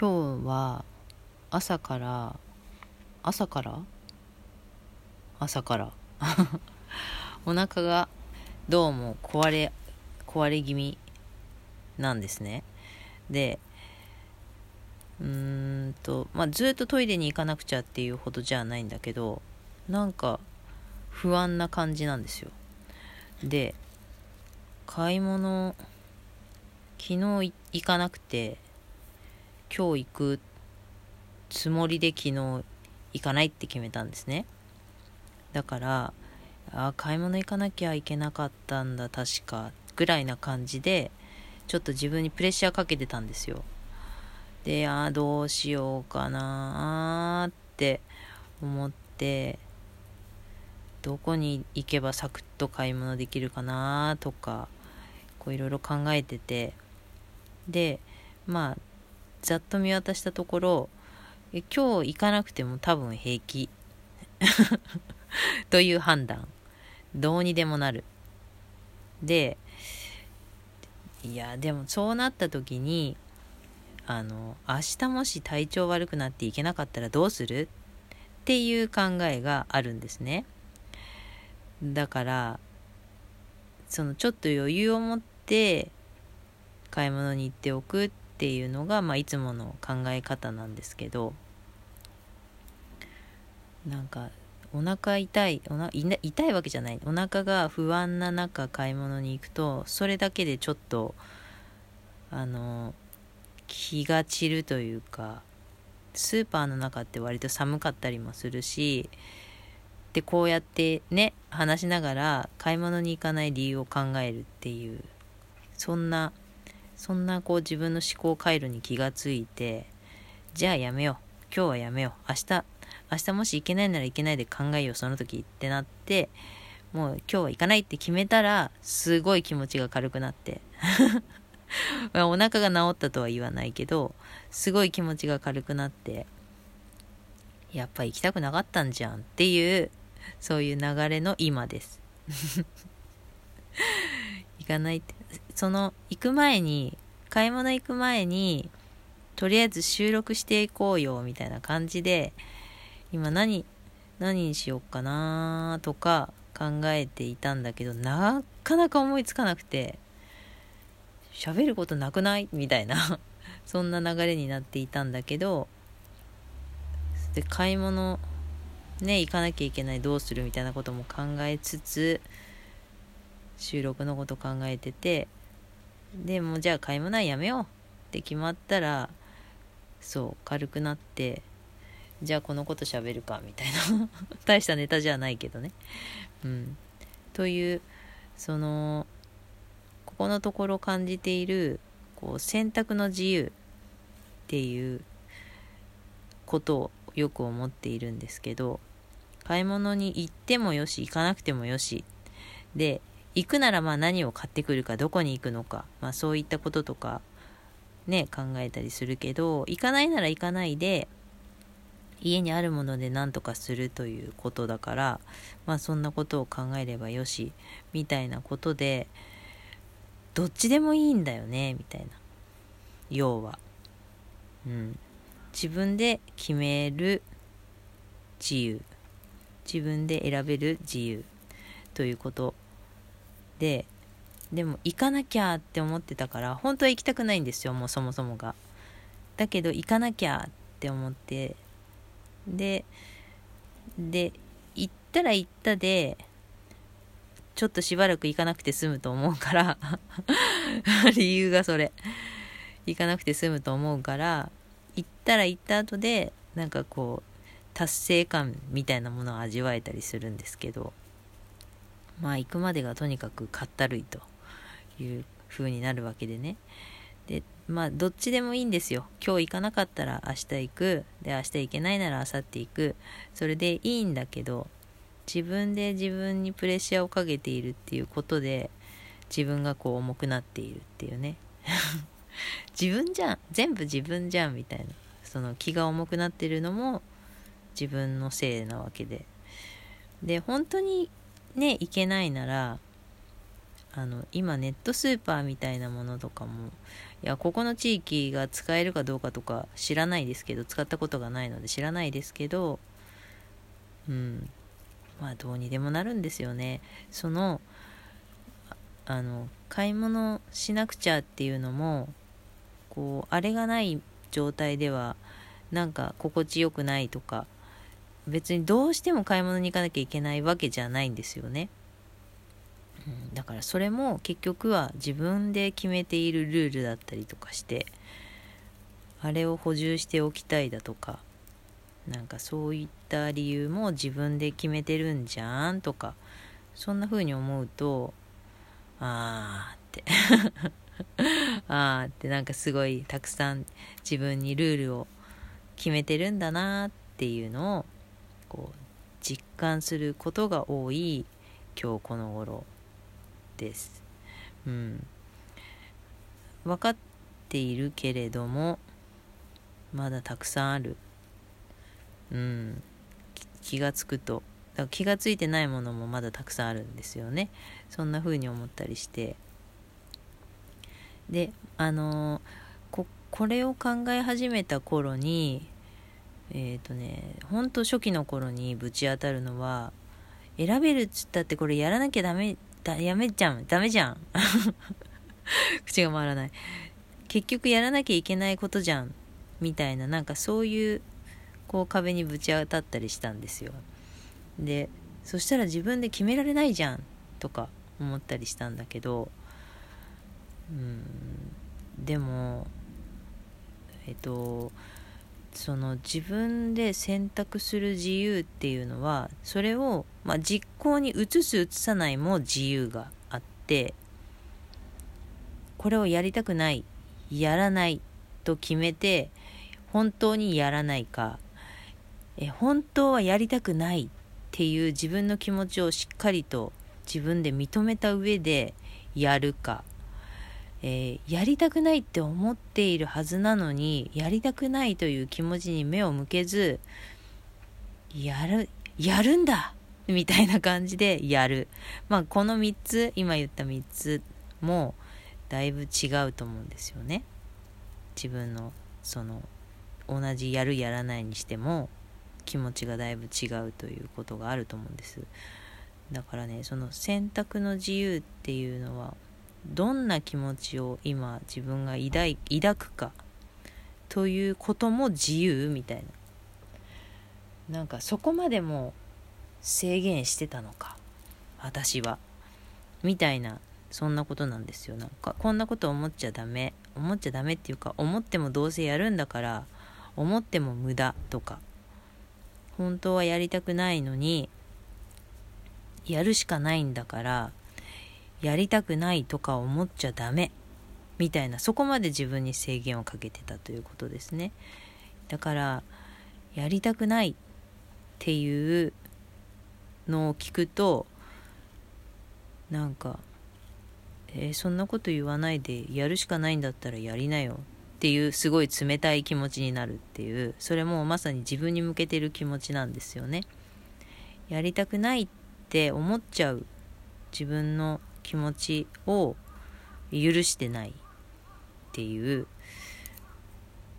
今日は朝から朝から？朝から。お腹がどうも壊れ壊れ気味なんですね。でうーんとまあずっとトイレに行かなくちゃっていうほどじゃないんだけどなんか不安な感じなんですよ。で買い物昨日行かなくて今日行くつもりで昨日行かないって決めたんですね。だからあ買い物行かなきゃいけなかったんだ確かぐらいな感じでちょっと自分にプレッシャーかけてたんですよ。であどうしようかなって思ってどこに行けばサクッと買い物できるかなとかこういろいろ考えてて。でまあざっと見渡したところ今日行かなくても多分平気。という判断。どうにでもなる。でいやでもそうなった時にあの明日もし体調悪くなっていけなかったらどうする？っていう考えがあるんですね。だからそのちょっと余裕を持って買い物に行っておくっていうのが、まあ、いつもの考え方なんですけどなんかお腹痛いおな痛いわけじゃない。お腹が不安な中買い物に行くとそれだけでちょっとあの気が散るというかスーパーの中って割と寒かったりもするしでこうやってね話しながら買い物に行かない理由を考えるっていうそんなそんなこう自分の思考回路に気がついてじゃあやめよう。今日はやめよう。明日明日もし行けないなら行けないで考えようその時ってなってもう今日は行かないって決めたらすごい気持ちが軽くなって。お腹が治ったとは言わないけどすごい気持ちが軽くなってやっぱ行きたくなかったんじゃんっていうそういう流れの今です。行かないって。その行く前に買い物行く前にとりあえず収録していこうよみたいな感じで今何何にしようかなとか考えていたんだけどなかなか思いつかなくて喋ることなくない？みたいな そんな流れになっていたんだけどで買い物ね行かなきゃいけないどうする？みたいなことも考えつつ収録のこと考えててでもじゃあ買い物はやめようって決まったらそう軽くなってじゃあこのこと喋るかみたいな。大したネタじゃないけどね。うん。というそのここのところ感じているこう選択の自由っていうことをよく思っているんですけど買い物に行ってもよし行かなくてもよし。で行くならまあ何を買ってくるかどこに行くのか、まあ、そういったこととかね考えたりするけど行かないなら行かないで家にあるもので何とかするということだからまあそんなことを考えればよしみたいなことでどっちでもいいんだよねみたいな。要は。うん。自分で決める自由。自分で選べる自由。ということ。ででも行かなきゃって思ってたから本当は行きたくないんですよもうそもそもが。だけど行かなきゃって思ってでで行ったら行ったでちょっとしばらく行かなくて済むと思うから 理由がそれ。行かなくて済むと思うから行ったら行った後でなんかこう達成感みたいなものを味わえたりするんですけど。まあ行くまでがとにかくかったるいという風になるわけでね。でまあどっちでもいいんですよ。今日行かなかったら明日行く。で明日行けないなら明後日行く。それでいいんだけど自分で自分にプレッシャーをかけているっていうことで自分がこう重くなっているっていうね。自分じゃん。全部自分じゃんみたいな。その気が重くなってるのも自分のせいなわけで。で本当にね行けないならあの今ネットスーパーみたいなものとかもいやここの地域が使えるかどうかとか知らないですけど使ったことがないので知らないですけどうん。まあどうにでもなるんですよね。そのあの買い物しなくちゃっていうのもこうあれがない状態ではなんか心地よくないとか別にどうしても買い物に行かなきゃいけないわけじゃないんですよね。だからそれも結局は自分で決めているルールだったりとかしてあれを補充しておきたいだとかなんかそういった理由も自分で決めてるんじゃんとかそんな風に思うとあーって あーってなんかすごいたくさん自分にルールを決めてるんだなっていうのをこう実感することが多い今日この頃です。うん、分かっているけれどもまだたくさんある。うん、気がつくと。だから気がついてないものもまだたくさんあるんですよね。そんな風に思ったりして。であのここれを考え始めた頃にえっ、ー、とねほんと初期の頃にぶち当たるのは選べるっつったってこれやらなきゃダメだやめちゃうダメじゃん。口が回らない。結局やらなきゃいけないことじゃん。みたいななんかそういうこう壁にぶち当たったりしたんですよ。でそしたら自分で決められないじゃんとか思ったりしたんだけどうんでもえっとその自分で選択する自由っていうのはそれを、まあ、実行に移す移さないも自由があってこれをやりたくないやらないと決めて本当にやらないか。え本当はやりたくないっていう自分の気持ちをしっかりと自分で認めた上でやるか。えー、やりたくないって思っているはずなのにやりたくないという気持ちに目を向けずやるやるんだみたいな感じでやる。まあこの3つ今言った3つもだいぶ違うと思うんですよね。自分のその同じやるやらないにしても気持ちがだいぶ違うということがあると思うんです。だからねその選択の自由っていうのはどんな気持ちを今自分が抱抱くかということも自由みたいな。なんかそこまでも制限してたのか私は。みたいなそんなことなんですよ。なんかこんなこと思っちゃダメ思っちゃダメっていうか思ってもどうせやるんだから思っても無駄とか本当はやりたくないのにやるしかないんだからやりたくないとか思っちゃダメ。みたいなそこまで自分に制限をかけてたということですね。だからやりたくないっていうのを聞くとなんかえー、そんなこと言わないでやるしかないんだったらやりなよっていうすごい冷たい気持ちになるっていうそれもまさに自分に向けてる気持ちなんですよね。やりたくないって思っちゃう自分の気持ちを許してないっていう。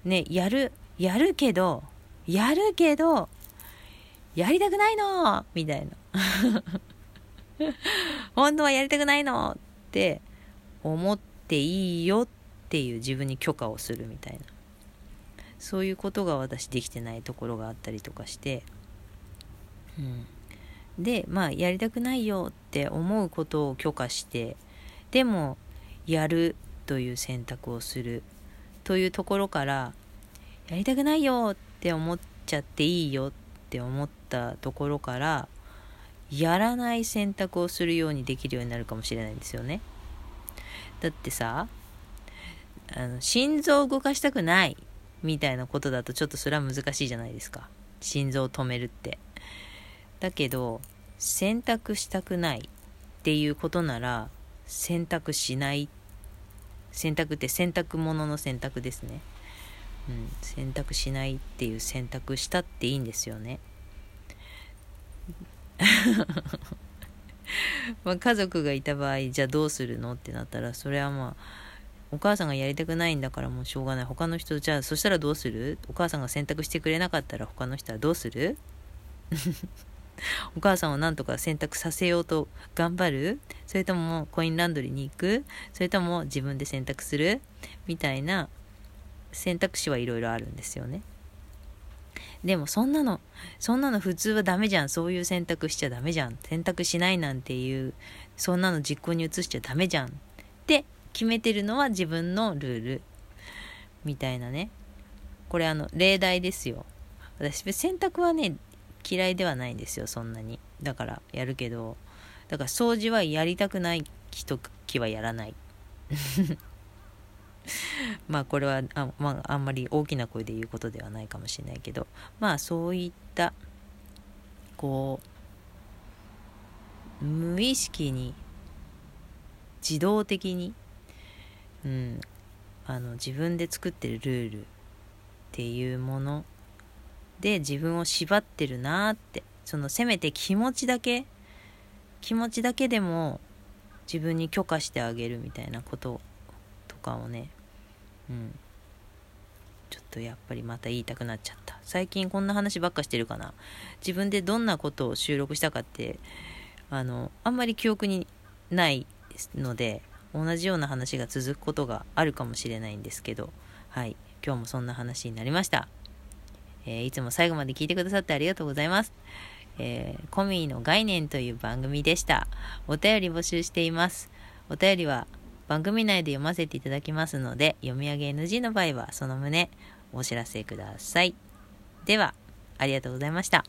ねやるやるけどやるけどやりたくないのみたいな。本当はやりたくないのって思っていいよっていう自分に許可をするみたいな。そういうことが私できてないところがあったりとかして。うん。でまあやりたくないよって思うことを許可してでもやるという選択をするというところからやりたくないよって思っちゃっていいよって思ったところからやらない選択をするようにできるようになるかもしれないんですよね。だってさあの心臓を動かしたくないみたいなことだとちょっとそれは難しいじゃないですか。心臓を止めるって。だけど選択したくないっていうことなら選択しない選択って選択ものの選択ですね、うん、選択しないっていう選択したっていいんですよね。まあ家族がいた場合じゃあどうするのってなったらそれはまあお母さんがやりたくないんだからもうしょうがない。他の人じゃあそしたらどうする？お母さんが選択してくれなかったら他の人はどうする？お母さんをなんとか選択させようと頑張る？それともコインランドリーに行く？それとも自分で選択する？みたいな選択肢はいろいろあるんですよね。でもそんなの、そんなの普通はダメじゃん。そういう選択しちゃダメじゃん。選択しないなんていう、そんなの実行に移しちゃダメじゃん。って決めてるのは自分のルール。みたいなね。これあの、例題ですよ。私、選択はね、嫌いではないんですよ、そんなに。だからやるけど、だから掃除はやりたくない時はやらない。まあこれはあ,、まあ、あんまり大きな声で言うことではないかもしれないけどまあそういったこう無意識に自動的に、うん、あの自分で作ってるルールっていうもので自分を縛ってるなってそのせめて気持ちだけ気持ちだけでも自分に許可してあげるみたいなこととかをねうん。ちょっとやっぱりまた言いたくなっちゃった。最近こんな話ばっかしてるかな。自分でどんなことを収録したかってあのあんまり記憶にないので同じような話が続くことがあるかもしれないんですけどはい。今日もそんな話になりました。えー、いつも最後まで聞いてくださってありがとうございます。えー、コミーの概念という番組でした。お便り募集しています。お便りは番組内で読ませていただきますので、読み上げ NG の場合はその旨お知らせください。では、ありがとうございました。